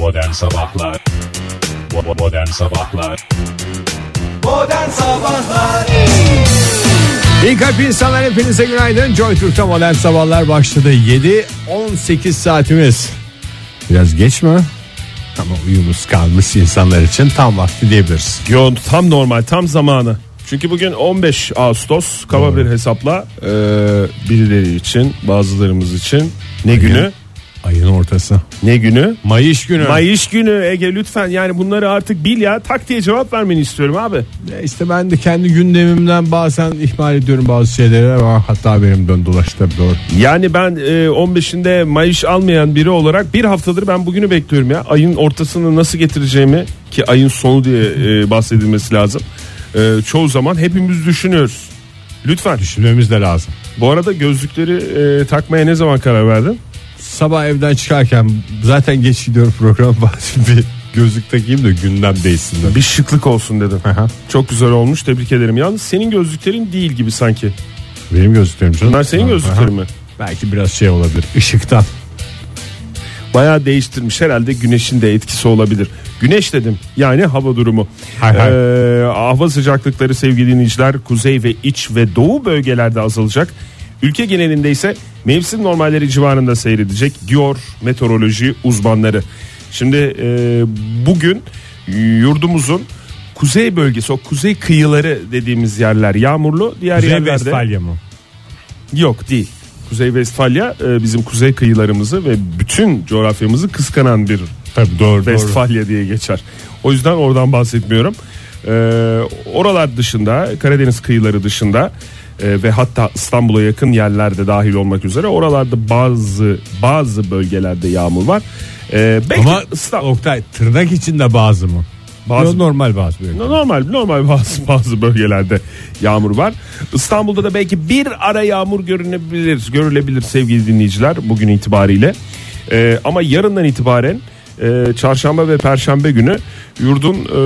Modern Sabahlar Modern Sabahlar Modern Sabahlar İyi kalp insanlar hepinize günaydın. Joy Türk'te modern sabahlar başladı. 7-18 saatimiz. Biraz geç mi? Ama uyumuz kalmış insanlar için tam vakti diyebiliriz. Yo tam normal tam zamanı. Çünkü bugün 15 Ağustos kaba bir hesapla e, birileri için bazılarımız için ne günü? Ayın ortası. Ne günü? Mayış günü. Mayış günü Ege lütfen yani bunları artık bil ya tak diye cevap vermeni istiyorum abi. E İşte ben de kendi gündemimden bazen ihmal ediyorum bazı şeyleri ama hatta benim dön dolaştı doğru. Yani ben e, 15'inde Mayış almayan biri olarak bir haftadır ben bugünü bekliyorum ya. Ayın ortasını nasıl getireceğimi ki ayın sonu diye e, bahsedilmesi lazım. E, çoğu zaman hepimiz düşünüyoruz. Lütfen. Düşünmemiz de lazım. Bu arada gözlükleri e, takmaya ne zaman karar verdin? Sabah evden çıkarken zaten geç gidiyorum program bir gözlük takayım da gündem değilsin. de. Bir şıklık olsun dedim. Aha. Çok güzel olmuş tebrik ederim. Yalnız senin gözlüklerin değil gibi sanki. Benim gözlüklerim canım. Bunlar senin gözlüklerin mi? Belki biraz şey olabilir ışıktan. Bayağı değiştirmiş herhalde güneşin de etkisi olabilir. Güneş dedim yani hava durumu. Hay hay. Ee, hava sıcaklıkları sevgili dinleyiciler kuzey ve iç ve doğu bölgelerde azalacak. Ülke genelinde ise mevsim normalleri civarında seyredecek diyor meteoroloji uzmanları. Şimdi e, bugün yurdumuzun kuzey bölgesi o kuzey kıyıları dediğimiz yerler yağmurlu diğer Kuzey yerlerde Vestfalya mı? Yok değil. Kuzey Vestfalya e, bizim kuzey kıyılarımızı ve bütün coğrafyamızı kıskanan bir Tabii doğru Vestfalya diye geçer. O yüzden oradan bahsetmiyorum. E, oralar dışında Karadeniz kıyıları dışında e, ve hatta İstanbul'a yakın yerlerde dahil olmak üzere oralarda bazı bazı bölgelerde yağmur var. E, belki Ama İsta- Oktay tırnak içinde bazı mı? Bazı- normal bazı. böyle. Normal normal bazı bazı bölgelerde yağmur var. İstanbul'da da belki bir ara yağmur görünebilir, görülebilir sevgili dinleyiciler bugün itibariyle. Ee, ama yarından itibaren e, çarşamba ve perşembe günü yurdun e,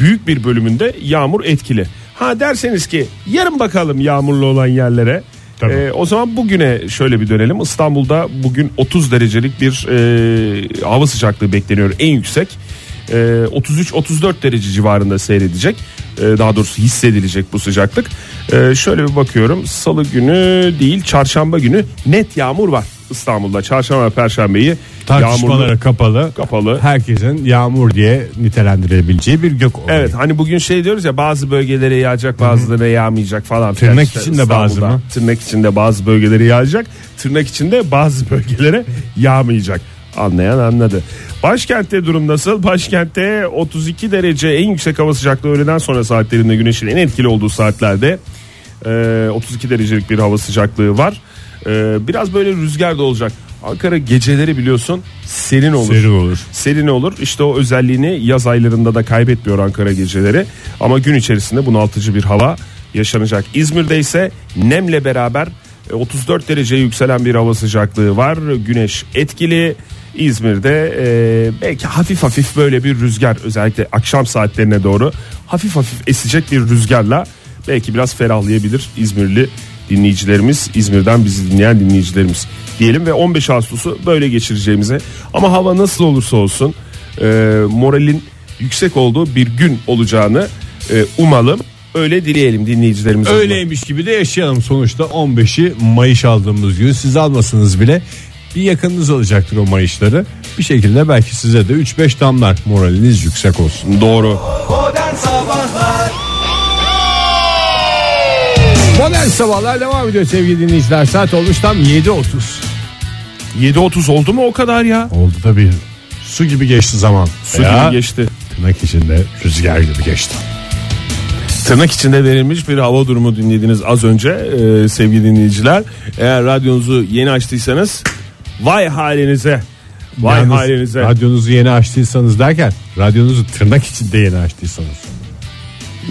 büyük bir bölümünde yağmur etkili. Ha derseniz ki yarın bakalım yağmurlu olan yerlere. Tabii. Ee, o zaman bugüne şöyle bir dönelim. İstanbul'da bugün 30 derecelik bir e, hava sıcaklığı bekleniyor en yüksek. E, 33-34 derece civarında seyredecek. E, daha doğrusu hissedilecek bu sıcaklık. E, şöyle bir bakıyorum. Salı günü değil çarşamba günü net yağmur var İstanbul'da. Çarşamba perşembeyi Tartışmalara yağmurlu kapalı. kapalı. Herkesin yağmur diye nitelendirebileceği bir gök olayı. Evet hani bugün şey diyoruz ya bazı bölgelere yağacak bazılarına yağmayacak falan. Tırnak işte içinde bazı mı? Tırnak içinde bazı bölgelere yağacak. Tırnak içinde bazı bölgelere yağmayacak. Anlayan anladı. Başkentte durum nasıl? Başkentte 32 derece en yüksek hava sıcaklığı öğleden sonra saatlerinde güneşin en etkili olduğu saatlerde e, 32 derecelik bir hava sıcaklığı var. E, biraz böyle rüzgar da olacak. Ankara geceleri biliyorsun serin olur. Serin olur. Serin olur. İşte o özelliğini yaz aylarında da kaybetmiyor Ankara geceleri. Ama gün içerisinde bunaltıcı bir hava yaşanacak. İzmir'de ise nemle beraber e, 34 dereceye yükselen bir hava sıcaklığı var. Güneş etkili. İzmir'de e, belki hafif hafif böyle bir rüzgar özellikle akşam saatlerine doğru hafif hafif esecek bir rüzgarla belki biraz ferahlayabilir İzmirli dinleyicilerimiz İzmir'den bizi dinleyen dinleyicilerimiz diyelim ve 15 Ağustos'u böyle geçireceğimize ama hava nasıl olursa olsun e, moralin yüksek olduğu bir gün olacağını e, umalım öyle dileyelim dinleyicilerimiz adına. Öyleymiş gibi de yaşayalım sonuçta 15'i Mayış aldığımız gün siz almasanız bile bir yakınınız alacaktır o Mayışları. Bir şekilde belki size de 3-5 damlar moraliniz yüksek olsun. doğru Modern Sabahlar Modern sabahlar devam ediyor sevgili dinleyiciler. Saat olmuş tam 7.30. 7.30 oldu mu o kadar ya Oldu tabii. Su gibi geçti zaman. su Veya gibi geçti Tırnak içinde rüzgar gibi geçti. Tırnak içinde verilmiş bir hava durumu dinlediniz az önce e, sevgili dinleyiciler. Eğer radyonuzu yeni açtıysanız vay halinize. Vay Yalnız halinize. Radyonuzu yeni açtıysanız derken radyonuzu tırnak içinde yeni açtıysanız.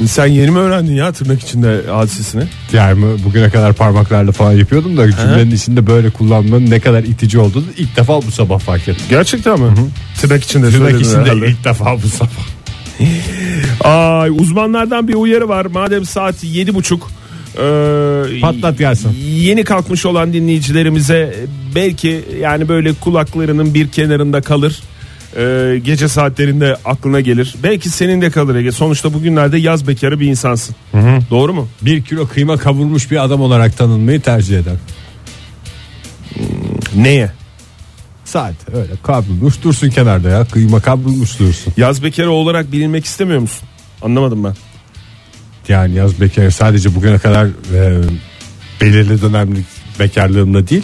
Sen yeni mi öğrendin ya tırnak içinde hadisesini? Yani bugüne kadar parmaklarla falan yapıyordum da cümlenin içinde böyle kullanmanın ne kadar itici olduğunu ilk defa bu sabah fark ettim. Gerçekten mi? Tırnak içinde Tırnak söyledin içinde herhalde. ilk defa bu sabah. Ay, uzmanlardan bir uyarı var. Madem saat yedi buçuk. e, Patlat gelsin. Yeni kalkmış olan dinleyicilerimize belki yani böyle kulaklarının bir kenarında kalır. E, gece saatlerinde aklına gelir. Belki senin de kalır Ege. Sonuçta bugünlerde yaz bekarı bir insansın. Doğru mu? Bir kilo kıyma kavurmuş bir adam olarak tanınmayı tercih eder. Neye? Saat öyle kavrulmuş dursun kenarda ya. Kıyma kavrulmuş dursun. Yaz bekarı olarak bilinmek istemiyor musun? Anlamadım ben. Yani yaz bekar sadece bugüne kadar e, belirli dönemlik bekarlığımda değil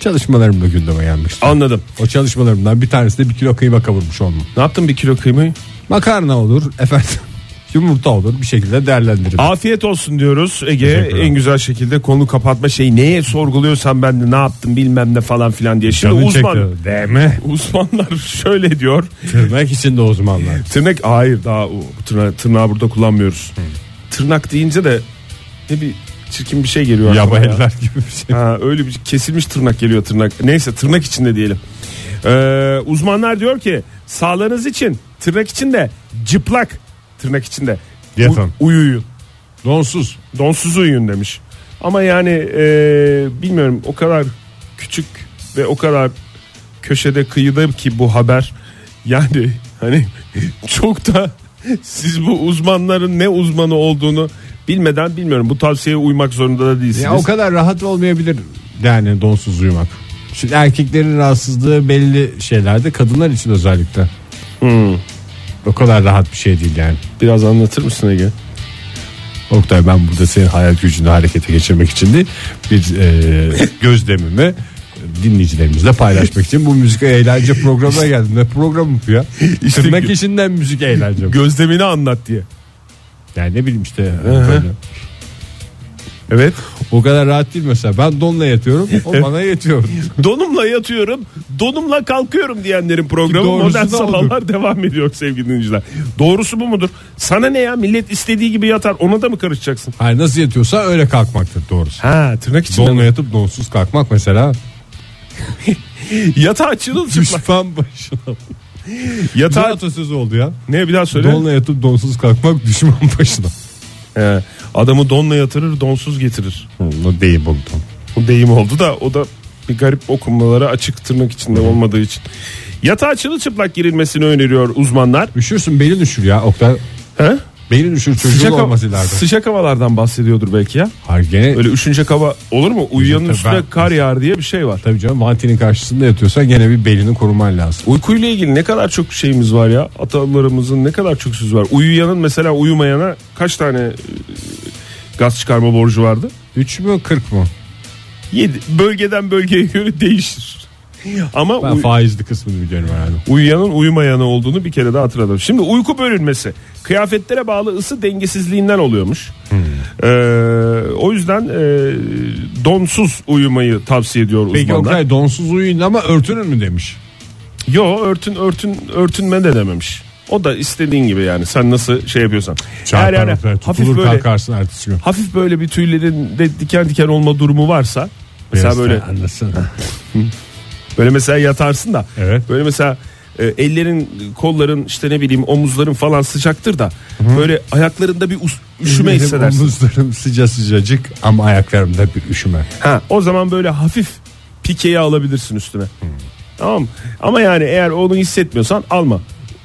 çalışmalarımda gündeme gelmişti. Anladım. O çalışmalarımdan bir tanesi de bir kilo kıyma kavurmuş olmam. Ne yaptın bir kilo kıymayı? Makarna olur efendim yumurta olur bir şekilde değerlendiririm. Afiyet olsun diyoruz Ege en güzel şekilde konu kapatma şeyi neye sorguluyorsan ben de ne yaptım bilmem ne falan filan diye. Şimdi Canın uzman çekti, değil mi? uzmanlar şöyle diyor. Tırnak içinde uzmanlar. Tırnak hayır daha o, tırnağı, tırnağı burada kullanmıyoruz. Tırnak deyince de ne bir çirkin bir şey geliyor. aklıma ya. Yabancılar gibi bir şey. Ha, öyle bir kesilmiş tırnak geliyor tırnak. Neyse tırnak içinde diyelim. Ee, uzmanlar diyor ki sağlığınız için tırnak içinde cıplak tırnak içinde Yatın. u- uyuyun. Donsuz. Donsuz uyuyun demiş. Ama yani e, bilmiyorum o kadar küçük ve o kadar köşede kıyıda ki bu haber yani hani çok da siz bu uzmanların ne uzmanı olduğunu bilmeden bilmiyorum bu tavsiyeye uymak zorunda da değilsiniz. Ya o kadar rahat olmayabilir yani donsuz uyumak. Şimdi erkeklerin rahatsızlığı belli şeylerde kadınlar için özellikle. O kadar rahat bir şey değil yani. Biraz anlatır mısın Ege? Oktay ben burada senin hayal gücünü harekete geçirmek için değil bir e, gözlemimi dinleyicilerimizle paylaşmak için bu müzik eğlence programına geldim. Ne programı bu ya? İşte Tırnak işinden müzik eğlence. Gözlemini anlat diye. Yani ne bileyim işte. böyle. Evet. O kadar rahat değil mesela. Ben donla yatıyorum. O bana yetiyor. Donumla yatıyorum, donumla kalkıyorum diyenlerin programı Doğrusu Modern da Sabahlar devam ediyor sevgili dinleyiciler. Doğrusu bu mudur? Sana ne ya millet istediği gibi yatar ona da mı karışacaksın? Hayır nasıl yatıyorsa öyle kalkmaktır doğrusu. Ha tırnak içinde. Donla yatıp donsuz kalkmak mesela Yatağa çırılçıplak. düşman başına. Yatağa... Yatağı atasözü oldu ya. Ne bir daha söyle. Donla yatıp donsuz kalkmak düşman başına. He, adamı donla yatırır donsuz getirir. O değil bu. O deyim oldu da o da bir garip okunmalara açık tırnak içinde olmadığı için. Yatağa çırılçıplak girilmesini öneriyor uzmanlar. Üşürsün belin üşür ya Oktay. He? Belin üşür çocuğun Sıcak, olması ileride. sıcak havalardan bahsediyordur belki ya. Hayır gene Öyle üşünecek hava olur mu? Uyuyanın üstüne ben- kar yağar diye bir şey var. tabii canım mantinin karşısında yatıyorsan gene bir belini koruman lazım. Uykuyla ilgili ne kadar çok şeyimiz var ya. Atalarımızın ne kadar çok söz var. Uyuyanın mesela uyumayana kaç tane e, gaz çıkarma borcu vardı? 3 mü 40 mı? 7. Bölgeden bölgeye göre değişir. Ama Ben uy- faizli kısmını biliyorum herhalde. uyuyanın uyumayanı olduğunu bir kere daha hatırladım. Şimdi uyku bölünmesi kıyafetlere bağlı ısı dengesizliğinden oluyormuş. Hmm. Ee, o yüzden e, donsuz uyumayı tavsiye ediyor Peki uzmanlar. Oktay donsuz uyuyun ama örtünün mü demiş. Yo örtün örtün örtünme de dememiş. O da istediğin gibi yani sen nasıl şey yapıyorsan. Çarpar Eğer yani hafif böyle kalkarsın ertesi gün. hafif böyle bir tüylerin de diken diken olma durumu varsa mesela Biraz böyle da anlasın. Böyle mesela yatarsın da Evet. böyle mesela e, ellerin kolların işte ne bileyim omuzların falan sıcaktır da böyle ayaklarında bir us- üşüme Benim hissedersin. Omuzlarım sıca sıcacık ama ayaklarımda bir üşüme. Ha, o zaman böyle hafif pikeyi alabilirsin üstüne. Tamam mı? Ama yani eğer onu hissetmiyorsan alma.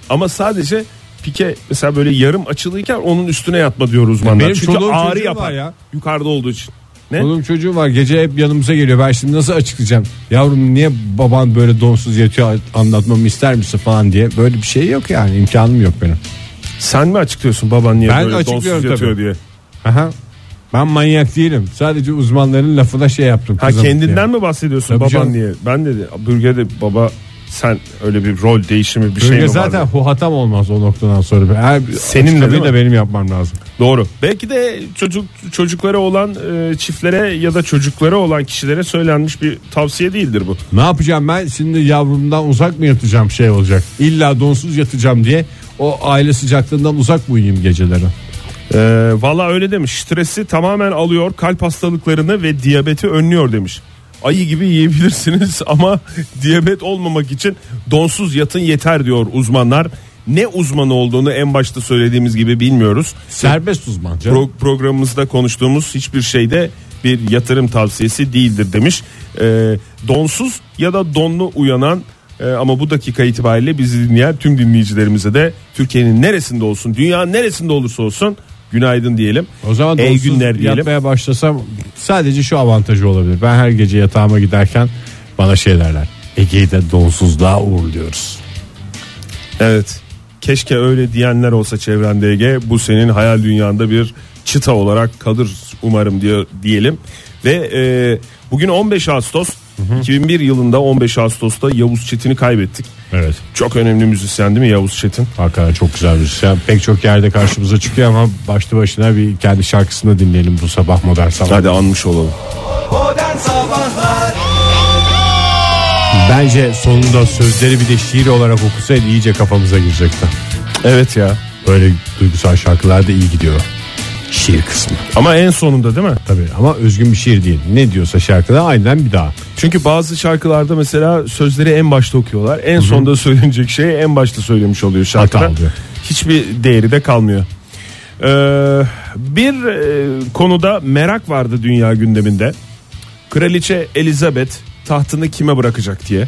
Ama sadece pike mesela böyle yarım açılıyken onun üstüne yatma diyor uzmanlar. benim Çünkü çoluğum ağrı çocuğum yapar ya. yukarıda olduğu için. Ne? Oğlum çocuğum var gece hep yanımıza geliyor. Ben şimdi nasıl açıklayacağım? Yavrum niye baban böyle donsuz yatıyor anlatmamı ister misin falan diye. Böyle bir şey yok yani imkanım yok benim. Sen mi açıklıyorsun baban niye Ben böyle donsuz açıklıyorum yatıyor tabii. diye? Aha. Ben manyak değilim. Sadece uzmanların lafına şey yaptım. Ha kendinden diye. mi bahsediyorsun Tabii baban canım. diye? Ben dedi bürgede baba sen öyle bir rol değişimi bir şey mi zaten var? huhatam olmaz o noktadan sonra. Her Senin de değil mi? da benim yapmam lazım. Doğru. Belki de çocuk çocuklara olan e, çiftlere ya da çocuklara olan kişilere söylenmiş bir tavsiye değildir bu. Ne yapacağım ben şimdi yavrumdan uzak mı yatacağım şey olacak. İlla donsuz yatacağım diye o aile sıcaklığından uzak mı uyuyayım geceleri? Ee, Valla öyle demiş. Stresi tamamen alıyor, kalp hastalıklarını ve diyabeti önlüyor demiş. Ayı gibi yiyebilirsiniz ama diyabet olmamak için donsuz yatın yeter diyor uzmanlar. Ne uzmanı olduğunu en başta söylediğimiz gibi bilmiyoruz. Serbest uzman. Pro- programımızda konuştuğumuz hiçbir şeyde bir yatırım tavsiyesi değildir demiş. Ee, donsuz ya da donlu uyanan Ee, ama bu dakika itibariyle bizi dinleyen tüm dinleyicilerimize de Türkiye'nin neresinde olsun, dünyanın neresinde olursa olsun günaydın diyelim. O zaman İyi günler diyelim. yatmaya başlasam sadece şu avantajı olabilir. Ben her gece yatağıma giderken bana şey derler. Ege'yi de donsuzluğa uğurluyoruz. Evet. Keşke öyle diyenler olsa çevrende Ege. Bu senin hayal dünyanda bir çıta olarak kalır umarım diyor diyelim. Ve e, bugün 15 Ağustos 2001 yılında 15 Ağustos'ta Yavuz Çetin'i kaybettik. Evet. Çok önemli müzisyen değil mi Yavuz Çetin? Hakikaten çok güzel bir şey. Pek çok yerde karşımıza çıkıyor ama başlı başına bir kendi şarkısını dinleyelim bu sabah modern sabah. Hadi anmış olalım. Modern Sabahlar Bence sonunda sözleri bir de şiir olarak okusaydı iyice kafamıza girecekti. Evet ya. Böyle duygusal şarkılar da iyi gidiyor. Şiir kısmı. Ama en sonunda değil mi? Tabii ama özgün bir şiir değil. Ne diyorsa şarkıda aynen bir daha. Çünkü bazı şarkılarda mesela sözleri en başta okuyorlar. En sonda söylenecek şeyi en başta söylemiş oluyor şarkıda. Hata oluyor. Hiçbir değeri de kalmıyor. Ee, bir e, konuda merak vardı dünya gündeminde. Kraliçe Elizabeth tahtını kime bırakacak diye.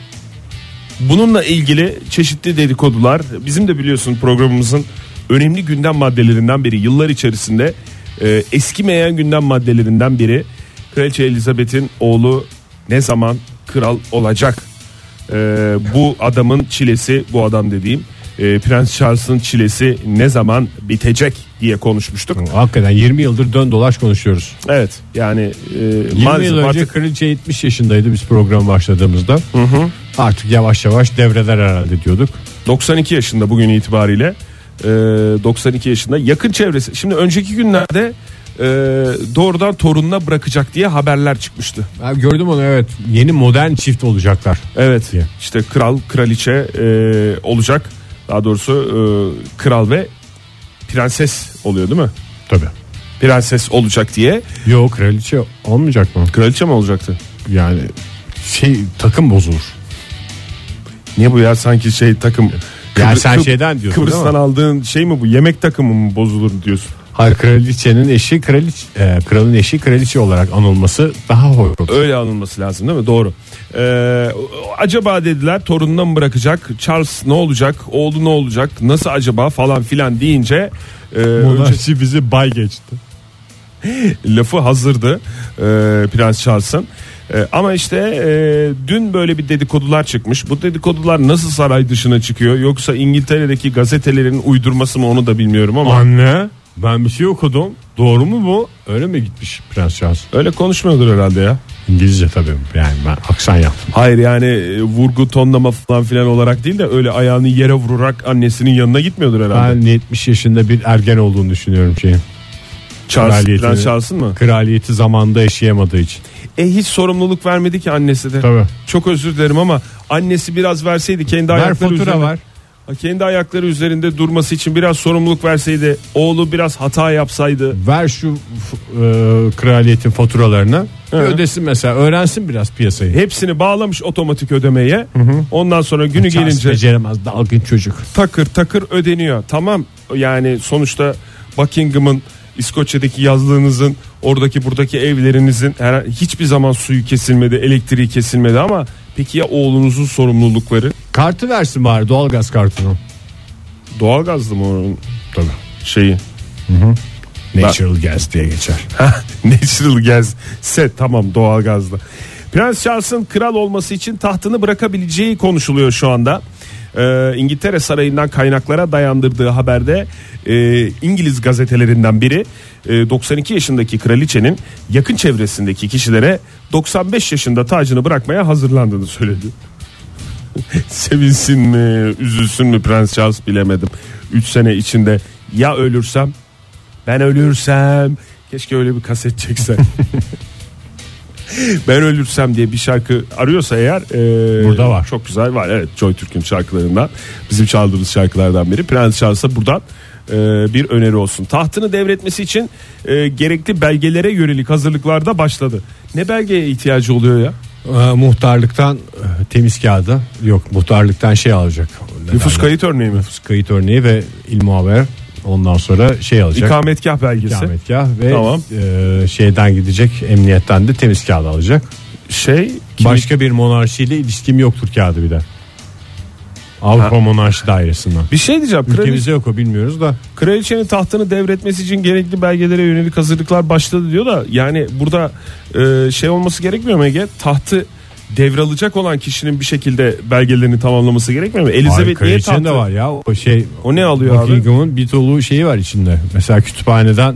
Bununla ilgili çeşitli dedikodular bizim de biliyorsun programımızın önemli gündem maddelerinden biri. Yıllar içerisinde e, eskimeyen gündem maddelerinden biri. Kraliçe Elizabeth'in oğlu ne zaman kral olacak? E, bu adamın çilesi bu adam dediğim e, Prens Charles'ın çilesi ne zaman bitecek diye konuşmuştuk. Hakikaten 20 yıldır dön dolaş konuşuyoruz. Evet yani e, 20 maalesef yıl önce artık kraliçe 70 yaşındaydı biz program başladığımızda. Artık yavaş yavaş devreler herhalde diyorduk. 92 yaşında bugün itibariyle e, 92 yaşında yakın çevresi. Şimdi önceki günlerde e, doğrudan torununa bırakacak diye haberler çıkmıştı. Ben gördüm onu evet. Yeni modern çift olacaklar. Evet Diye. işte kral kraliçe e, olacak daha doğrusu e, kral ve prenses oluyor değil mi? Tabii. Prenses olacak diye Yok kraliçe olmayacak mı? kraliçe mi olacaktı? Yani şey takım bozulur. Niye bu ya sanki şey takım Yani sen Kıbr- şeyden diyorsun değil Kıbrıs'tan mi? aldığın şey mi bu yemek takımı mı bozulur diyorsun? Hayır kraliçenin eşi kraliç e, kralın eşi kraliçe olarak anılması daha hoş. Öyle anılması lazım değil mi? Doğru. Ee, acaba dediler torununa mı bırakacak? Charles ne olacak? Oğlu ne olacak? Nasıl acaba falan filan deyince e, önce Monarşi bizi bay geçti. lafı hazırdı e, Prens Charles'ın. E, ama işte e, dün böyle bir dedikodular çıkmış. Bu dedikodular nasıl saray dışına çıkıyor? Yoksa İngiltere'deki gazetelerin uydurması mı onu da bilmiyorum ama Anne ben bir şey okudum. Doğru mu bu? Öyle mi gitmiş Prens Charles? öyle konuşmuyordur herhalde ya. İngilizce tabii. Yani ben aksan yaptım. Hayır yani e, vurgu tonlama falan filan olarak değil de öyle ayağını yere vurarak annesinin yanına gitmiyordur herhalde. Ben 70 yaşında bir ergen olduğunu düşünüyorum şeyin. Charles, Prens Charles'ın mı? Kraliyeti zamanında yaşayamadığı için. E hiç sorumluluk vermedi ki annesi de. Tabii. Çok özür dilerim ama annesi biraz verseydi kendi Ver ayakları fatura üzerinde, var. kendi ayakları üzerinde durması için biraz sorumluluk verseydi, oğlu biraz hata yapsaydı. Ver şu f- e, kraliyetin faturalarını. Hı. ödesin mesela. Öğrensin biraz piyasayı. Hepsini bağlamış otomatik ödemeye. Ondan sonra günü Charles gelince beceremez dalgın çocuk. takır takır ödeniyor. Tamam yani sonuçta Buckingham'ın İskoçya'daki yazlığınızın oradaki buradaki evlerinizin her, hiçbir zaman suyu kesilmedi elektriği kesilmedi ama peki ya oğlunuzun sorumlulukları Kartı versin bari doğalgaz kartını. doğalgazlı mı onun Tabii. şeyi Natural gas diye geçer. Natural gas set tamam doğalgazlı. Prens Charles'ın kral olması için tahtını bırakabileceği konuşuluyor şu anda. Ee, İngiltere Sarayı'ndan kaynaklara dayandırdığı haberde e, İngiliz gazetelerinden biri e, 92 yaşındaki kraliçenin yakın çevresindeki kişilere 95 yaşında tacını bırakmaya hazırlandığını söyledi. Sevinsin mi, üzülsün mü Prens Charles bilemedim. 3 sene içinde ya ölürsem ben ölürsem keşke öyle bir kaset çekse. ben ölürsem diye bir şarkı arıyorsa eğer e, Burada var. Çok güzel var. Evet Joy Türk'ün şarkılarından bizim çaldığımız şarkılardan biri. Prens Charles'a buradan e, bir öneri olsun. Tahtını devretmesi için e, gerekli belgelere yönelik hazırlıklarda başladı. Ne belgeye ihtiyacı oluyor ya? Ee, muhtarlıktan e, temiz kağıdı yok muhtarlıktan şey alacak. Nüfus kayıt örneği mi? Nüfus kayıt örneği ve il muhaber ondan sonra şey alacak. İkametgah belgesi. İkametgah ve Tamam. e, şeyden gidecek emniyetten de temiz kağıdı alacak. Şey Başka bir monarşiyle ilişkim yoktur kağıdı bir de. Avrupa Monarşi Dairesi'nden. Bir şey diyeceğim. Kraliçe, Ülkemizde yok o bilmiyoruz da. kraliçenin tahtını devretmesi için gerekli belgelere yönelik hazırlıklar başladı diyor da yani burada e, şey olması gerekmiyor mu Ege? Tahtı devralacak olan kişinin bir şekilde belgelerini tamamlaması gerekmiyor mu? Hayır, Elizabeth niye kraliçenin tahtı? de var ya. O şey O ne alıyor abi? Buckingham'ın bir dolu şeyi var içinde. Mesela kütüphaneden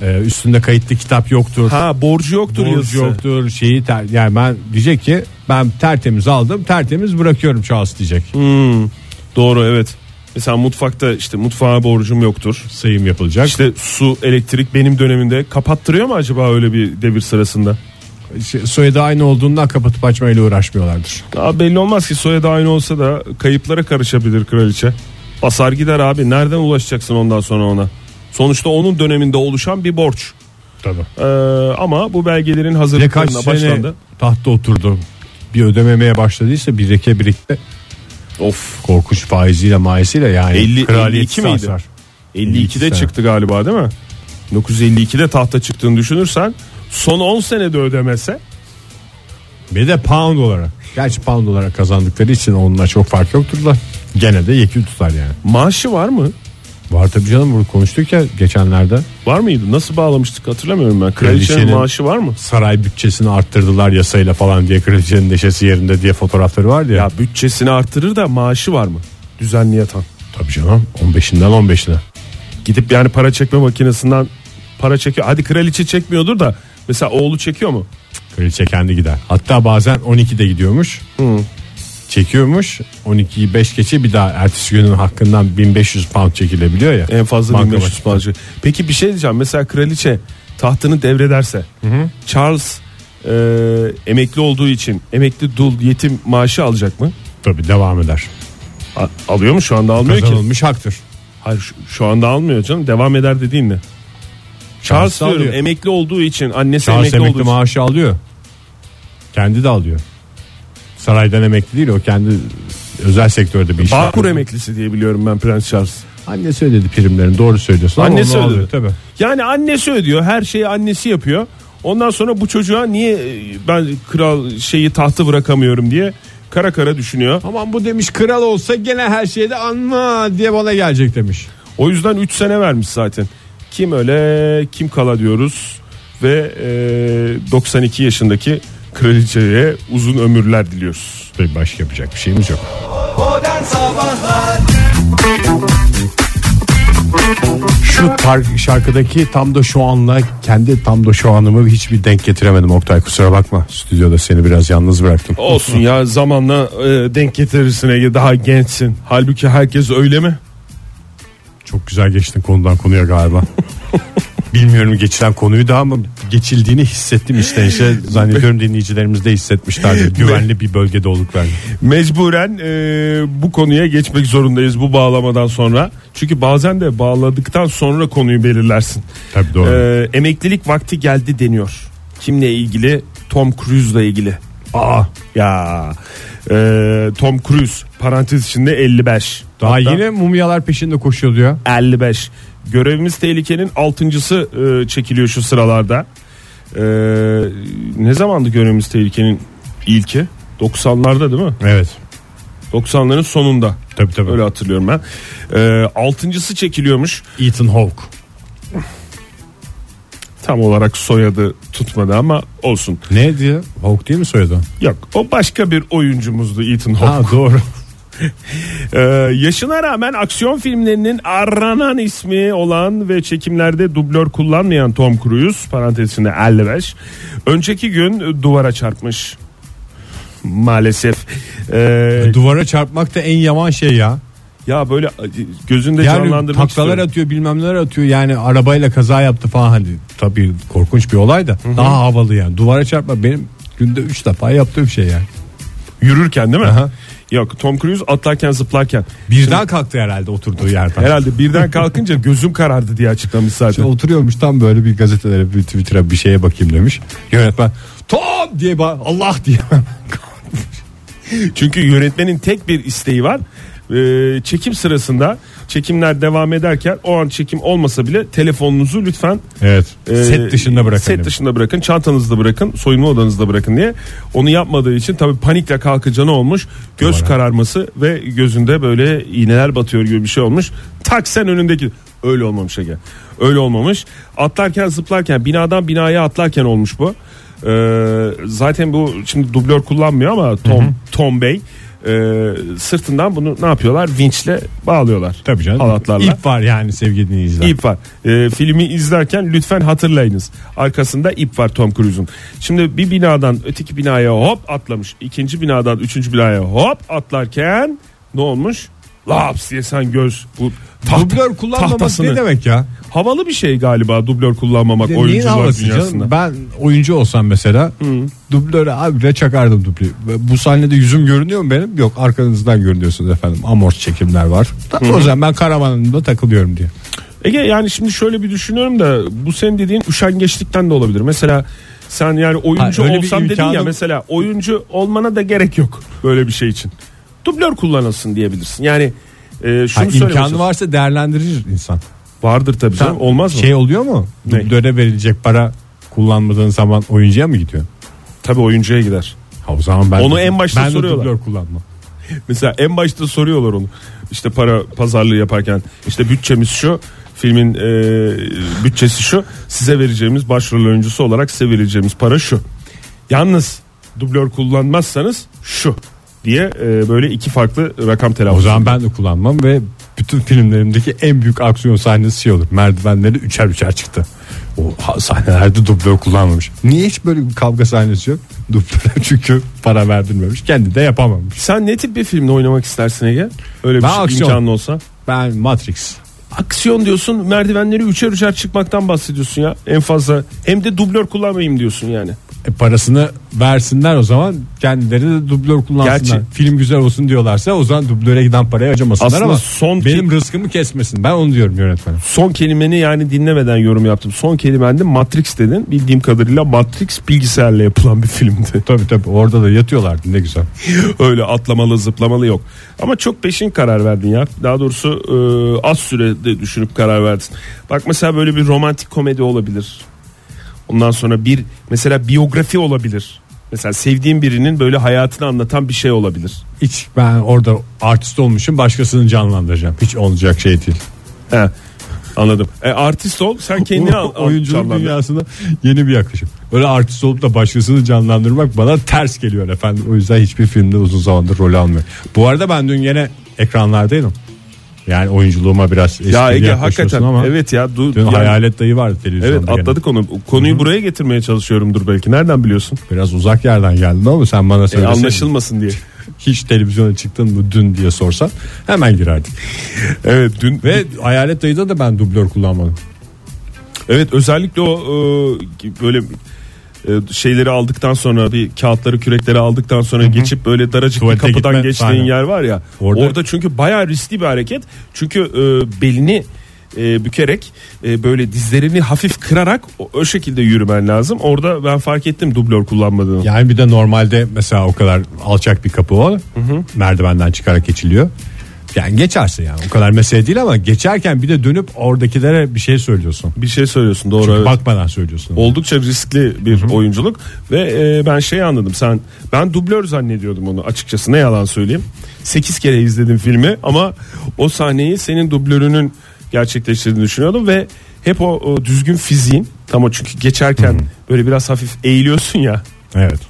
e, üstünde kayıtlı kitap yoktur. Ha borcu yoktur borcu yazısı. yoktur şeyi ter, yani ben diyecek ki ben tertemiz aldım tertemiz bırakıyorum Charles diyecek. Hmm, doğru evet. Mesela mutfakta işte mutfağa borcum yoktur. Sayım yapılacak. İşte su, elektrik benim dönemimde kapattırıyor mu acaba öyle bir devir sırasında? Şey, soyadı aynı olduğundan kapatıp açmayla uğraşmıyorlardır. Daha belli olmaz ki soyadı aynı olsa da kayıplara karışabilir kraliçe. Basar gider abi. Nereden ulaşacaksın ondan sonra ona? Sonuçta onun döneminde oluşan bir borç. Tabii. Ee, ama bu belgelerin kaç hazırlıklarına sene başlandı. tahtta oturdu. Bir ödememeye başladıysa birike birikte Of. korkunç faiziyle maiziyle yani 50 kraliyet 52 miydi? sarsar. 52'de sene. çıktı galiba değil mi? 1952'de tahta çıktığını düşünürsen son 10 senede ödemese Bir de pound olarak. Gerçi pound olarak kazandıkları için onunla çok fark yoktur da gene de yekün tutar yani. maaşı var mı? Var tabii canım bunu konuştuk ya geçenlerde. Var mıydı? Nasıl bağlamıştık hatırlamıyorum ben. Kraliçenin Kraliçenin- maaşı var mı? Saray bütçesini arttırdılar yasayla falan diye kraliçenin neşesi yerinde diye fotoğrafları vardı ya. Ya bütçesini artırır da maaşı var mı? Düzenli yatan. Tabii canım 15'inden 15'ine. Gidip yani para çekme makinesinden para çekiyor. Hadi kraliçe çekmiyordur da mesela oğlu çekiyor mu? Kraliçe kendi gider. Hatta bazen 12'de gidiyormuş. Çekiyormuş. 12'yi 5 geçe bir daha ertesi günün hakkından 1500 pound çekilebiliyor ya. En fazla Banka 1500 başında. parça. Peki bir şey diyeceğim. Mesela kraliçe tahtını devrederse Charles e, emekli olduğu için emekli dul yetim maaşı alacak mı? Tabii devam eder. A- alıyor mu şu anda almıyor ki? Kazanılmış haktır. Hayır şu, şu anda almıyor canım. Devam eder dediğin ne? Charles Charles diyorum alıyor. emekli olduğu için annesi Charles emekli, emekli olduğu için. maaşı alıyor. Kendi de alıyor. Saraydan emekli değil o kendi özel sektörde bir iş Bağkur emeklisi diye biliyorum ben Prens Charles. Annesi ödedi primlerini doğru söylüyorsun. Annesi ödedi. alıyor tabii. Yani annesi ödüyor. Her şeyi annesi yapıyor. Ondan sonra bu çocuğa niye e, ben kral şeyi tahtı bırakamıyorum diye kara kara düşünüyor. Aman bu demiş kral olsa gene her şeyde anma diye bana gelecek demiş. O yüzden 3 sene vermiş zaten. Kim öyle kim kala diyoruz ve e, 92 yaşındaki kraliçeye uzun ömürler diliyoruz. Tabii başka yapacak bir şeyimiz yok. Şu tar- şarkıdaki tam da şu anla kendi tam da şu anımı hiçbir denk getiremedim Oktay kusura bakma. Stüdyoda seni biraz yalnız bıraktım. Olsun ya zamanla e, denk getirirsin Ege daha gençsin. Halbuki herkes öyle mi? Çok güzel geçtin konudan konuya galiba. Bilmiyorum geçilen konuyu da ama geçildiğini hissettim işte. işte zannediyorum dinleyicilerimiz de hissetmişlerdir. Güvenli bir bölgede olduklarını. Mecburen e, bu konuya geçmek zorundayız bu bağlamadan sonra. Çünkü bazen de bağladıktan sonra konuyu belirlersin. Tabii doğru. E, emeklilik vakti geldi deniyor. Kimle ilgili? Tom Cruise'la ilgili. Aa ya e, Tom Cruise parantez içinde 55. Daha Hatta yine mumyalar peşinde koşuyordu ya. 55. Görevimiz tehlikenin 6.sı e, çekiliyor şu sıralarda. E, ne zamandı görevimiz tehlikenin ilki? 90'larda değil mi? Evet. 90'ların sonunda. Tabii tabii. Öyle hatırlıyorum ben. E, altıncısı çekiliyormuş. Ethan Hawke. Tam olarak soyadı tutmadı ama olsun. Ne diye? Hawke değil mi soyadı? Yok o başka bir oyuncumuzdu Ethan Ha Hawke. doğru. Ee, yaşına rağmen aksiyon filmlerinin aranan ismi olan ve çekimlerde dublör kullanmayan Tom Cruise parantezinde 55 önceki gün duvara çarpmış. Maalesef. Ee, Duvara çarpmak da en yaman şey ya. Ya böyle gözünde Yani canlandırmak taklalar istiyorum. atıyor bilmem neler atıyor yani arabayla kaza yaptı falan hani tabii korkunç bir olay da daha havalı yani duvara çarpma benim günde 3 defa yaptığım şey yani. Yürürken değil mi? Aha. Yok Tom Cruise atlarken zıplarken. Birden kalktı herhalde oturduğu yerden. Herhalde birden kalkınca gözüm karardı diye açıklamış zaten. İşte oturuyormuş tam böyle bir gazetelere bir Twitter'a bir şeye bakayım demiş. Yönetmen Tom diye ba- Allah diye. Çünkü yönetmenin tek bir isteği var. E, çekim sırasında çekimler devam ederken o an çekim olmasa bile telefonunuzu lütfen Evet. e, set dışında bırakın. Set dışında bırakın, çantanızda bırakın, soyunma odanızda bırakın diye. Onu yapmadığı için tabii panikle kalkınca ne olmuş? Göz Doğru. kararması ve gözünde böyle iğneler batıyor gibi bir şey olmuş. Tak sen önündeki öyle olmamış Ege. Öyle olmamış. Atlarken zıplarken binadan binaya atlarken olmuş bu. Ee, zaten bu şimdi dublör kullanmıyor ama Tom Tom Bey e, sırtından bunu ne yapıyorlar? Vinçle bağlıyorlar. Tabii canım. Halatlarla. İp var yani sevgili dinleyiciler. İp var. Ee, filmi izlerken lütfen hatırlayınız. Arkasında ip var Tom Cruise'un. Şimdi bir binadan öteki binaya hop atlamış. İkinci binadan üçüncü binaya hop atlarken ne olmuş? Laps diye sen göz bu tahta- Dublör kullanmamak tahtasını- ne demek ya? Havalı bir şey galiba dublör kullanmamak Neyin oyuncular dünyasında. canım? Ben oyuncu olsam mesela dublöre abi çakardım dublörü. Bu sahnede yüzüm görünüyor mu benim? Yok arkanızdan görünüyorsunuz efendim. Amort çekimler var. O zaman ben karavanımda takılıyorum diye. Ege yani şimdi şöyle bir düşünüyorum da bu senin dediğin üşengeçlikten de olabilir. Mesela sen yani oyuncu Ha, olsam dedin ya mesela oyuncu olmana da gerek yok böyle bir şey için. Dublör kullanılsın diyebilirsin. Yani e, şunu Ha, imkanı varsa değerlendirir insan. Vardır tabii canım. Olmaz mı? Şey oluyor mu? Ne? Dublöre verilecek para kullanmadığın zaman oyuncuya mı gidiyor? Tabii oyuncuya gider. Ha, o zaman ben Onu de- en başta ben soruyorlar. de dublör kullanmam. Mesela en başta soruyorlar onu. İşte para pazarlığı yaparken işte bütçemiz şu. Filmin e, bütçesi şu. Size vereceğimiz başrol oyuncusu olarak size vereceğimiz para şu. Yalnız dublör kullanmazsanız şu diye e, böyle iki farklı rakam O telaffuz. zaman ben de kullanmam ve bütün filmlerimdeki en büyük aksiyon sahnesi şey olur. Merdivenleri üçer üçer çıktı. O sahnelerde dublör kullanmamış. Niye hiç böyle bir kavga sahnesi yok? Dublör çünkü para verdirmemiş. Kendi de yapamamış. Sen ne tip bir filmde oynamak istersin Ege? Öyle bir Ben şey, aksiyon. imkanın olsa. Ben Matrix. Aksiyon diyorsun merdivenleri üçer üçer çıkmaktan bahsediyorsun ya en fazla. Hem de dublör kullanmayayım diyorsun yani. E, parasını versinler o zaman kendileri de dublör kullansınlar. Gerçi- Film güzel olsun diyorlarsa o zaman dublöre giden parayı harcamasınlar ama son benim rızkımı kesmesin. Ben onu diyorum yönetmenim. Son kelimeni yani dinlemeden yorum yaptım. Son kelimen de Matrix dedin. Bildiğim kadarıyla Matrix bilgisayarla yapılan bir filmdi. Tabii tabii orada da yatıyorlardı ne güzel. Öyle atlamalı zıplamalı yok. Ama çok peşin karar verdin ya. Daha doğrusu e, az sürede düşünüp karar verdin. Bak mesela böyle bir romantik komedi olabilir. Ondan sonra bir mesela biyografi olabilir. Mesela sevdiğim birinin böyle hayatını anlatan bir şey olabilir. Hiç ben orada artist olmuşum başkasını canlandıracağım. Hiç olacak şey değil. He, anladım. E, artist ol sen kendini al, oyunculuk canlandır. dünyasına yeni bir yaklaşım. Öyle artist olup da başkasını canlandırmak bana ters geliyor efendim. O yüzden hiçbir filmde uzun zamandır rol almıyor. Bu arada ben dün yine ekranlardaydım. Yani oyunculuğuma biraz Ya Ege hakikaten ama evet ya. Du, dün yani- Hayalet Dayı vardı televizyonda. Evet atladık onu. Konuyu buraya getirmeye çalışıyorumdur belki. Nereden biliyorsun? Biraz uzak yerden geldin ama sen bana E, söyleseydin. anlaşılmasın diye. Hiç televizyona çıktın mı dün diye sorsan hemen girerdik. Evet dün Ve Hayalet Dayı'da da ben dublör kullanmadım. evet özellikle o e, böyle e, şeyleri aldıktan sonra bir kağıtları kürekleri aldıktan sonra geçip böyle daracık Tuvalete bir kapıdan gitme geçtiğin sahne. yer var ya. Orada- Orada, çünkü bayağı riskli bir hareket. Çünkü e, belini e, bükerek e, böyle dizlerini hafif kırarak o, o şekilde yürümen lazım. Orada ben fark ettim dublör kullanmadığını. Yani bir de normalde mesela o kadar alçak bir kapı o. Merdivenden çıkarak geçiliyor. Yani geçersin yani o kadar mesele değil ama geçerken bir de dönüp oradakilere bir şey söylüyorsun. Bir şey söylüyorsun doğru. Çünkü evet. bakmadan söylüyorsun. Oldukça riskli bir oyunculuk ve e, ben şey anladım sen ben dublör zannediyordum onu açıkçası ne yalan söyleyeyim 8 kere izledim filmi ama o sahneyi senin dublörünün gerçekleştirdiğini düşünüyordum ve hep o, o düzgün fiziğin tam o çünkü geçerken böyle biraz hafif eğiliyorsun ya Evet.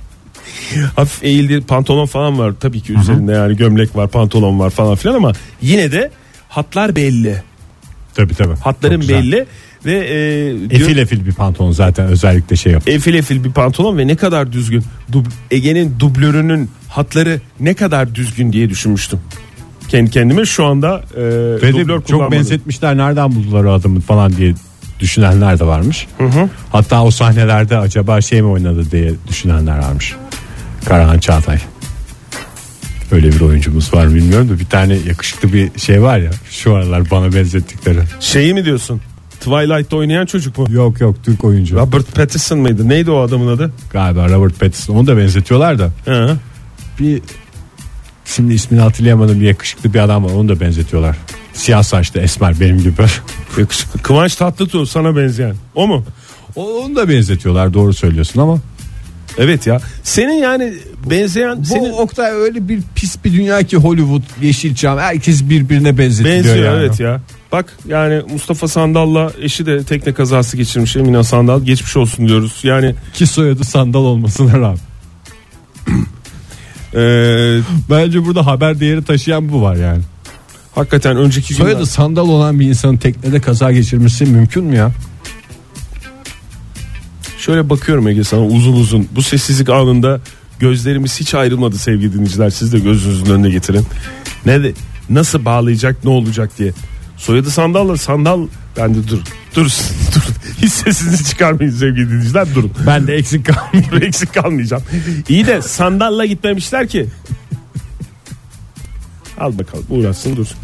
hafif eğildi pantolon falan var tabii ki üzerinde yani gömlek var pantolon var falan filan ama yine de hatlar belli Tabii tabii. hatların Çok güzel. belli ve e, Efil efil bir pantolon zaten özellikle şey yap. efil efil bir pantolon ve ne kadar düzgün. Dub- Ege'nin dublörünün hatları ne kadar düzgün diye düşünmüştüm. Kendi kendime şu anda e, Ve de dublör çok kullanmadım. benzetmişler nereden buldular o adamı falan diye düşünenler de varmış. Hatta o sahnelerde acaba şey mi oynadı diye düşünenler varmış. Karahan Çağatay. Öyle bir oyuncumuz var bilmiyorum da bir tane yakışıklı bir şey var ya şu aralar bana benzettikleri. Şeyi mi diyorsun? Twilight'ta oynayan çocuk mu? Yok yok Türk oyuncu. Robert Pattinson mıydı? Neydi o adamın adı? Galiba Robert Pattinson onu da benzetiyorlar da Hı. bir Şimdi ismini hatırlayamadım bir yakışıklı bir adam var onu da benzetiyorlar. Siyah saçlı esmer benim gibi. Yakışıklı. Kıvanç Tatlıtuğ sana benzeyen. O mu? O- Onu da benzetiyorlar doğru söylüyorsun ama. Evet ya. Senin yani benzeyen Bu senin Oktay öyle bir pis bir dünya ki Hollywood, Yeşilçam herkes birbirine benzetiliyor benziyor yani. evet ya. Bak yani Mustafa Sandal'la eşi de tekne kazası geçirmiş Emine Sandal. Geçmiş olsun diyoruz. Yani Ki soyadı sandal olmasına rağmen. eee, Bence burada haber değeri taşıyan bu var yani. hakikaten önceki günler. Soyadı sandal olan bir insanın teknede kaza geçirmesi mümkün mü ya? Şöyle bakıyorum Ege sana uzun uzun. Bu sessizlik anında gözlerimiz hiç ayrılmadı sevgili dinleyiciler. Siz de gözünüzün önüne getirin. Ne de nasıl bağlayacak ne olacak diye. Soyadı sandalla sandal ben de dur. Dur dur. Hiç sesinizi çıkarmayın sevgili dinleyiciler durun. Ben de eksik kalmayayım. Eksik kalmayacağım. İyi de sandalla gitmemişler ki. Al bakalım uğraşsın dursun.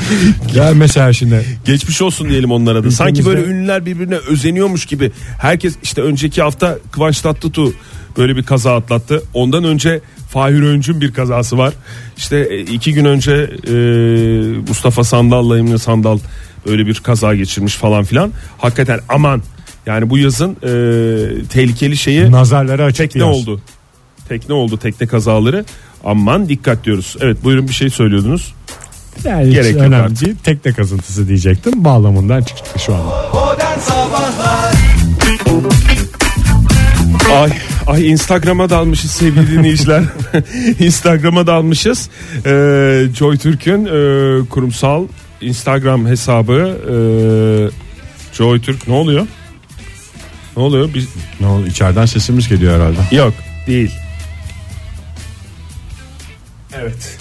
ya mesela şimdi Geçmiş olsun diyelim onlara da. Sanki böyle ünlüler birbirine özeniyormuş gibi. Herkes işte önceki hafta Kıvanç Tatlıtuğ böyle bir kaza atlattı. Ondan önce Fahir Öncü'nün bir kazası var. İşte e, iki gün önce e, Mustafa Sandal'la Emine Sandal böyle bir kaza geçirmiş falan filan. Hakikaten aman yani bu yazın e, tehlikeli şeyi nazarları açık tekne yaz. oldu. Tekne oldu tekne kazaları. Aman dikkat diyoruz. Evet buyurun bir şey söylüyordunuz. Yani Gerek yok önemli artık. değil. Tekne kazıntısı diyecektim. Bağlamından çıktı şu anda. Modern Sabahlar Ay ay Instagram'a dalmışız sevgili dinleyiciler. Instagram'a dalmışız. Ee, Joy Türk'ün e, kurumsal Instagram hesabı e, Joy Türk ne oluyor? Ne oluyor? Biz Ne oldu? İçeriden sesimiz geliyor herhalde. yok değil. Evet.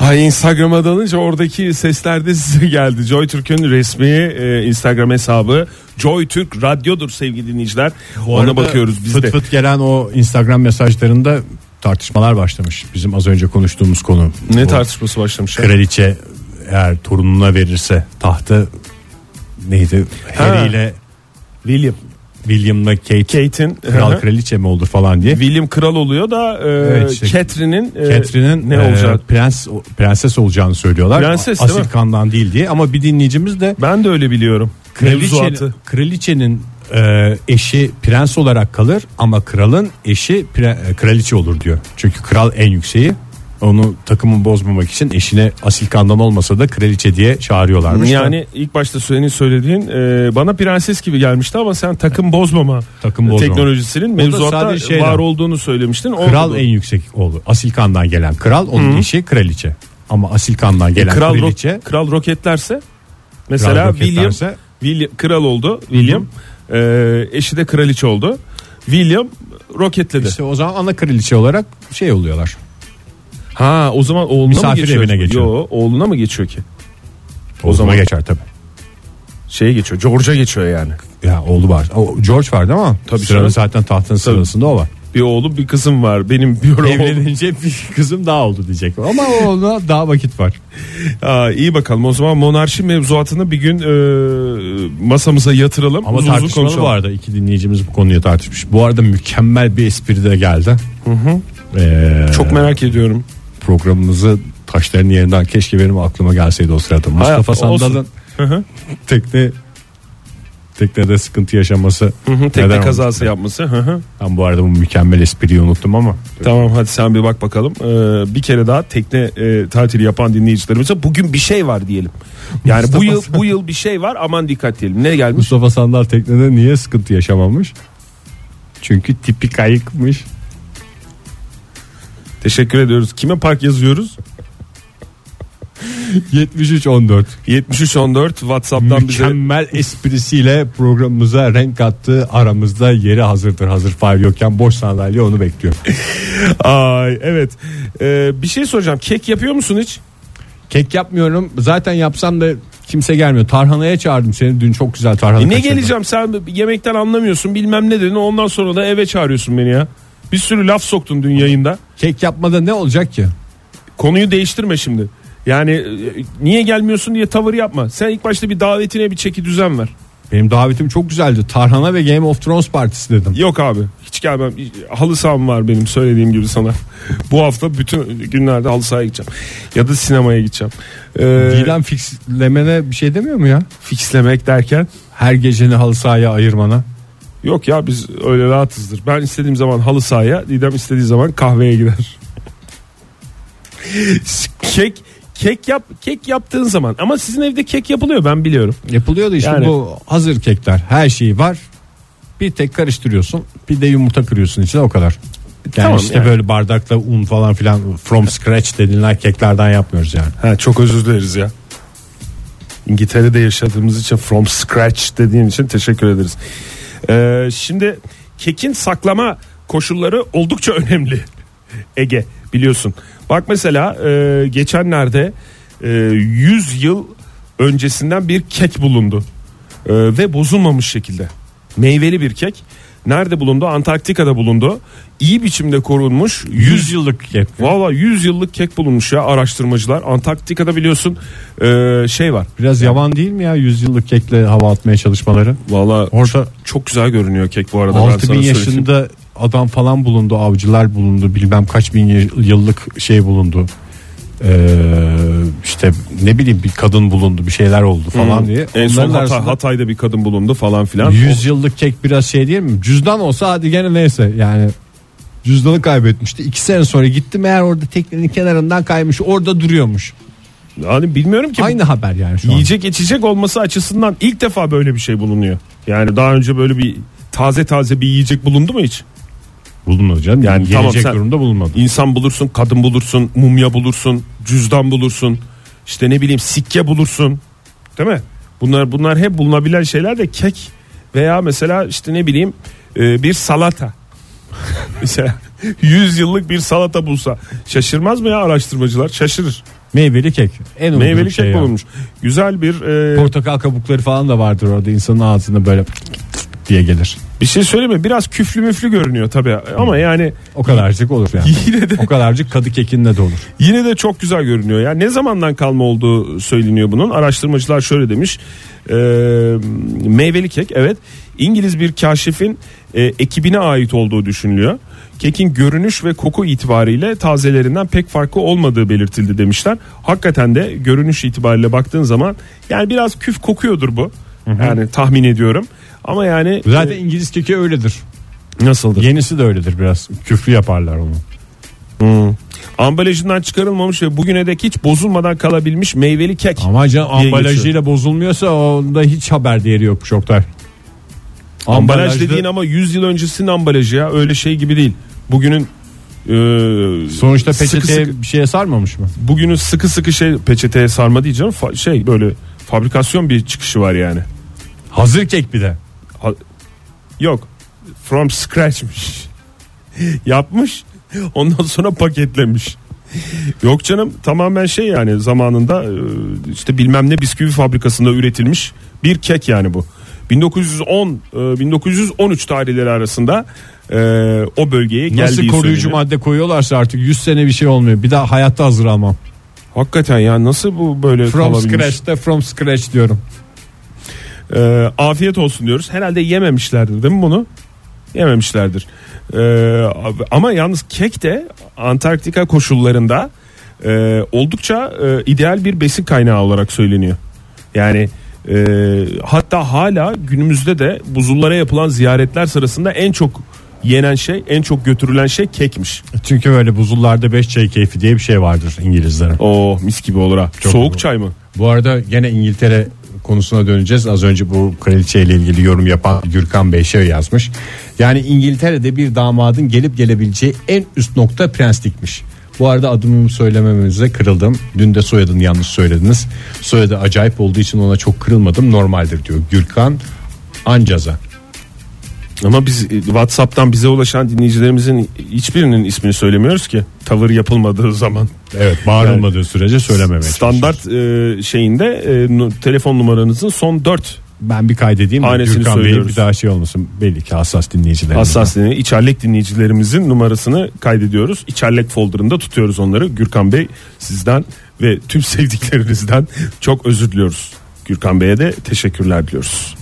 Ay Instagram'a dalınca oradaki sesler de size geldi. Joy Türk'ün resmi e, Instagram hesabı Joy Türk Radyo'dur sevgili dinleyiciler. Ona arada bakıyoruz biz fıt de. fıt gelen o Instagram mesajlarında tartışmalar başlamış. Bizim az önce konuştuğumuz konu. Ne Bu tartışması başlamış? Kraliçe eğer torununa verirse tahtı neydi? Harry ile William. William'la Kate, Kate'in kral Hı kraliçe mi olur falan diye. William kral oluyor da e, Evet, işte Catherine'in e, Catherine'in ne e, olacak? prens prenses olacağını söylüyorlar. Prenses, Asil değil kandan değil diye ama bir dinleyicimiz de Ben de öyle biliyorum. Mevzuatı. kraliçenin e, eşi prens olarak kalır ama kralın eşi pre- e, kraliçe olur diyor. Çünkü kral en yükseği. Onu takımı bozmamak için eşine asil kandan olmasa da kraliçe diye çağırıyorlarmış. Yani ilk başta senin söylediğin e, bana prenses gibi gelmişti ama sen takım bozmama Takım bozmama. teknolojisinin da mevzuatta şeyden. var olduğunu söylemiştin. kral Oldu. en yüksek oğlu. Asil kandan gelen kral onun eşi kraliçe. Ama asil kandan gelen kral, ro- kraliçe kral roketlerse mesela Kral William, roketlerse- William kral oldu William E, eşi de kraliçe oldu William roketledi işte o zaman ana kraliçe olarak şey oluyorlar. Ha o zaman oğluna Misafir mı geçiyor evine geçiyor. Yo, oğluna mı geçiyor ki O, zaman zaman- geçer tabii. şeye geçiyor George'a geçiyor yani Ya oğlu var. O, George var değil mi? Tabii Sıranın canım. zaten tahtın sırasında o var. bir oğlum bir kızım var benim bir oğlum Evlenince bir kızım daha oldu diyecek. Ama oğluna daha vakit var. Aa, iyi bakalım o zaman monarşi mevzuatını bir gün e, masamıza yatıralım. Ama uzun uzun tartışmalı konuşalım. bu arada iki dinleyicimiz bu konuyu tartışmış. Bu arada mükemmel bir espri de geldi. Ee, Çok merak ediyorum. Programımızı taşların yerinden keşke benim aklıma gelseydi o sırada. Mustafa olsun. Sandal'ın tekne teknede sıkıntı yaşaması Hı hı, neden tekne olmuş? kazası yapması. Hı hı. Ben bu arada bu mükemmel espriyi unuttum ama Tamam hadi sen bir bak bakalım. Ee, bir kere daha tekne e, tatili yapan dinleyicilerimize bugün bir şey var diyelim. Yani bu Mustafa yıl Sandal. bu yıl bir şey var aman dikkat diyelim. Ne gelmiş? Mustafa Sandal teknede niye sıkıntı yaşamamış? Çünkü tipi kayıkmış. Teşekkür ediyoruz. Kime park yazıyoruz? 73-14 7314 WhatsApp'tan bize Mükemmel esprisiyle programımıza renk attı. Aramızda yeri hazırdır. Hazır fail yokken boş sandalye onu bekliyor. Ay evet. Ee, bir şey soracağım. Kek yapıyor musun hiç? Kek yapmıyorum. Zaten yapsam da kimse gelmiyor. Tarhanaya çağırdım seni. Dün çok güzel tarhana E ne kaçırdım. geleceğim sen yemekten anlamıyorsun bilmem ne dedin ondan sonra da eve çağırıyorsun beni ya. Bir sürü laf soktun dün yayında. Kek yapmada ne olacak ki? Konuyu değiştirme şimdi. Yani e, niye gelmiyorsun diye tavır yapma. Sen ilk başta bir davetine bir çeki düzen ver. Benim davetim çok güzeldi. Tarhana ve Game of Thrones partisi dedim. Yok abi hiç gelmem. Halı saham var benim söylediğim gibi sana. Bu hafta bütün günlerde halı sahaya gideceğim. Ya da sinemaya gideceğim. Ee, Didem fixlemene bir şey demiyor mu ya? fixlemek derken Her geceni halı sahaya ayırmana. Yok ya biz öyle rahatızdır. Ben istediğim zaman halı sahaya, Didem istediği zaman kahveye gider. kek kek yap kek yaptığın zaman ama sizin evde kek yapılıyor ben biliyorum. Yapılıyor da işte Yani- bu hazır kekler. Her şeyi var. Bir tek karıştırıyorsun. Bir de yumurta kırıyorsun içine o kadar. Yani Tamam işte yani. böyle bardakla un falan filan from scratch denilen keklerden yapmıyoruz yani. Ha, çok özür dileriz ya. İngiltere'de yaşadığımız için from scratch dediğin için teşekkür ederiz. Ee, şimdi kekin saklama koşulları oldukça önemli. Ege biliyorsun. Bak mesela e, geçenlerde e, 100 yıl öncesinden bir kek bulundu. E, ve bozulmamış şekilde. Meyveli bir kek. Nerede bulundu? Antarktika'da bulundu. İyi biçimde korunmuş. 100 100 yıllık kek. Valla 100 yıllık kek bulunmuş ya araştırmacılar. Antarktika'da biliyorsun e, şey var. Biraz yavan değil mi ya 100 yıllık kekle hava atmaya çalışmaları? Valla Orada çok güzel görünüyor kek bu arada. ben 6000 sana söyleyeyim. yaşında adam falan bulundu, avcılar bulundu, bilmem kaç bin yıllık şey bulundu. Ee, işte ne bileyim bir kadın bulundu, bir şeyler oldu falan diye. En son Onların Hatay- arasında Hatay'da bir kadın bulundu falan filan. 100 yıllık kek biraz şey değil mi? Cüzdan olsa hadi gene neyse yani cüzdanı kaybetmişti. 2 sene sonra gitti meğer orada teknenin kenarından kaymış orada duruyormuş. Yani bilmiyorum ki Aynı haber yani şu an. yiyecek içecek olması açısından ilk defa böyle bir şey bulunuyor. Yani daha önce böyle bir taze taze bir yiyecek bulundu mu hiç? Bulunmadı canım. Yani tamam, gelecek durumda bulunmadı. İnsan bulursun, kadın bulursun, mumya bulursun, cüzdan bulursun. işte ne bileyim sikke bulursun. Değil mi? Bunlar bunlar hep bulunabilen şeyler de kek veya mesela işte ne bileyim e, bir salata. mesela 100 yıllık bir salata bulsa şaşırmaz mı ya araştırmacılar? Şaşırır. Meyveli kek. En Meyveli şey kek ya. bulunmuş. Güzel bir e, Portakal kabukları falan da vardır orada insanın ağzına böyle diye gelir. bir şey söyleyeyim mi? Biraz küflü müflü görünüyor tabii ama yani O kadarcık olur yani. yine de o kadarcık kadı kekinde de olur. Yine de çok güzel görünüyor. Ya ne zamandan kalma olduğu söyleniyor bunun. Araştırmacılar şöyle demiş. Ee, meyveli kek evet. İngiliz bir kaşifin e, ekibine ait olduğu düşünülüyor. Kekin görünüş ve koku itibariyle tazelerinden pek farkı olmadığı belirtildi demişler. Hakikaten de görünüş itibariyle baktığın zaman yani biraz küf kokuyordur bu. Yani tahmin ediyorum. Ama yani Zaten e, İngiliz keki öyledir. nasıldır? Yenisi de öyledir biraz. Küflü yaparlar onu. Hmm. Ambalajından çıkarılmamış ve bugüne dek hiç bozulmadan kalabilmiş meyveli kek. Ama can diye ambalajıyla bozulmuyorsa onda hiç haber değeri yok Oktay. Ambalaj Ambalajda- dediğin ama 100 yıl öncesinin ambalajı ya öyle şey gibi değil. Bugünün e, Sonuçta sıkı peçeteye sıkı- bir şeye sarmamış mı? bugünün sıkı sıkı şey peçeteye sarma diyeceğim fa- şey böyle fabrikasyon bir çıkışı var yani. Hazır kek bir de. Yok from scratch'miş. Yapmış ondan sonra paketlemiş. Yok canım tamamen şey yani zamanında e, işte bilmem ne bisküvi fabrikasında üretilmiş bir kek yani bu. 1910 e, 1913 tarihleri arasında e, o bölgeye geldiği Nasıl koruyucu söyleniyor. madde koyuyorlarsa artık 100 sene bir şey olmuyor. Bir daha hayatta hazır almam. Hakikaten ya nasıl bu böyle From kalabilmiş? scratch'te from scratch diyorum. E, afiyet olsun diyoruz. Herhalde yememişlerdir değil mi bunu? Yememişlerdir. E, ama yalnız kek de Antarktika koşullarında e, oldukça e, ideal bir besin kaynağı olarak söyleniyor. Yani e, hatta hala günümüzde de buzullara yapılan ziyaretler sırasında en çok yenen şey, en çok götürülen şey kekmiş. Çünkü böyle buzullarda 5 çay keyfi diye bir şey vardır İngilizlerin. Oh mis gibi olur ha. Çok Soğuk olur. çay mı? Bu arada gene İngiltere konusuna döneceğiz. Az önce bu kraliçeyle ilgili yorum yapan Gürkan Bey şey yazmış. Yani İngiltere'de bir damadın gelip gelebileceği en üst nokta prenslikmiş. Bu arada adımımı söylememenize kırıldım. Dün de soyadını yanlış söylediniz. Soyadı acayip olduğu için ona çok kırılmadım. Normaldir diyor. Gürkan Ancaza. Ama biz e, WhatsApp'tan bize ulaşan dinleyicilerimizin hiçbirinin ismini söylemiyoruz ki. Tavır yapılmadığı zaman. Evet bağırılmadığı sürece söylememek. Standart e, şeyinde e, telefon numaranızın son 4 Ben bir kaydedeyim. de Hanesini Gürkan Bey söylüyoruz. bir daha şey olmasın. Belli ki hassas dinleyicilerimiz. hassas dinleyici, içerlek dinleyicilerimizin numarasını kaydediyoruz. İçerlek folderında tutuyoruz onları. Gürkan Bey sizden ve tüm sevdiklerinizden çok özür diliyoruz. Gürkan Bey'e de teşekkürler diliyoruz.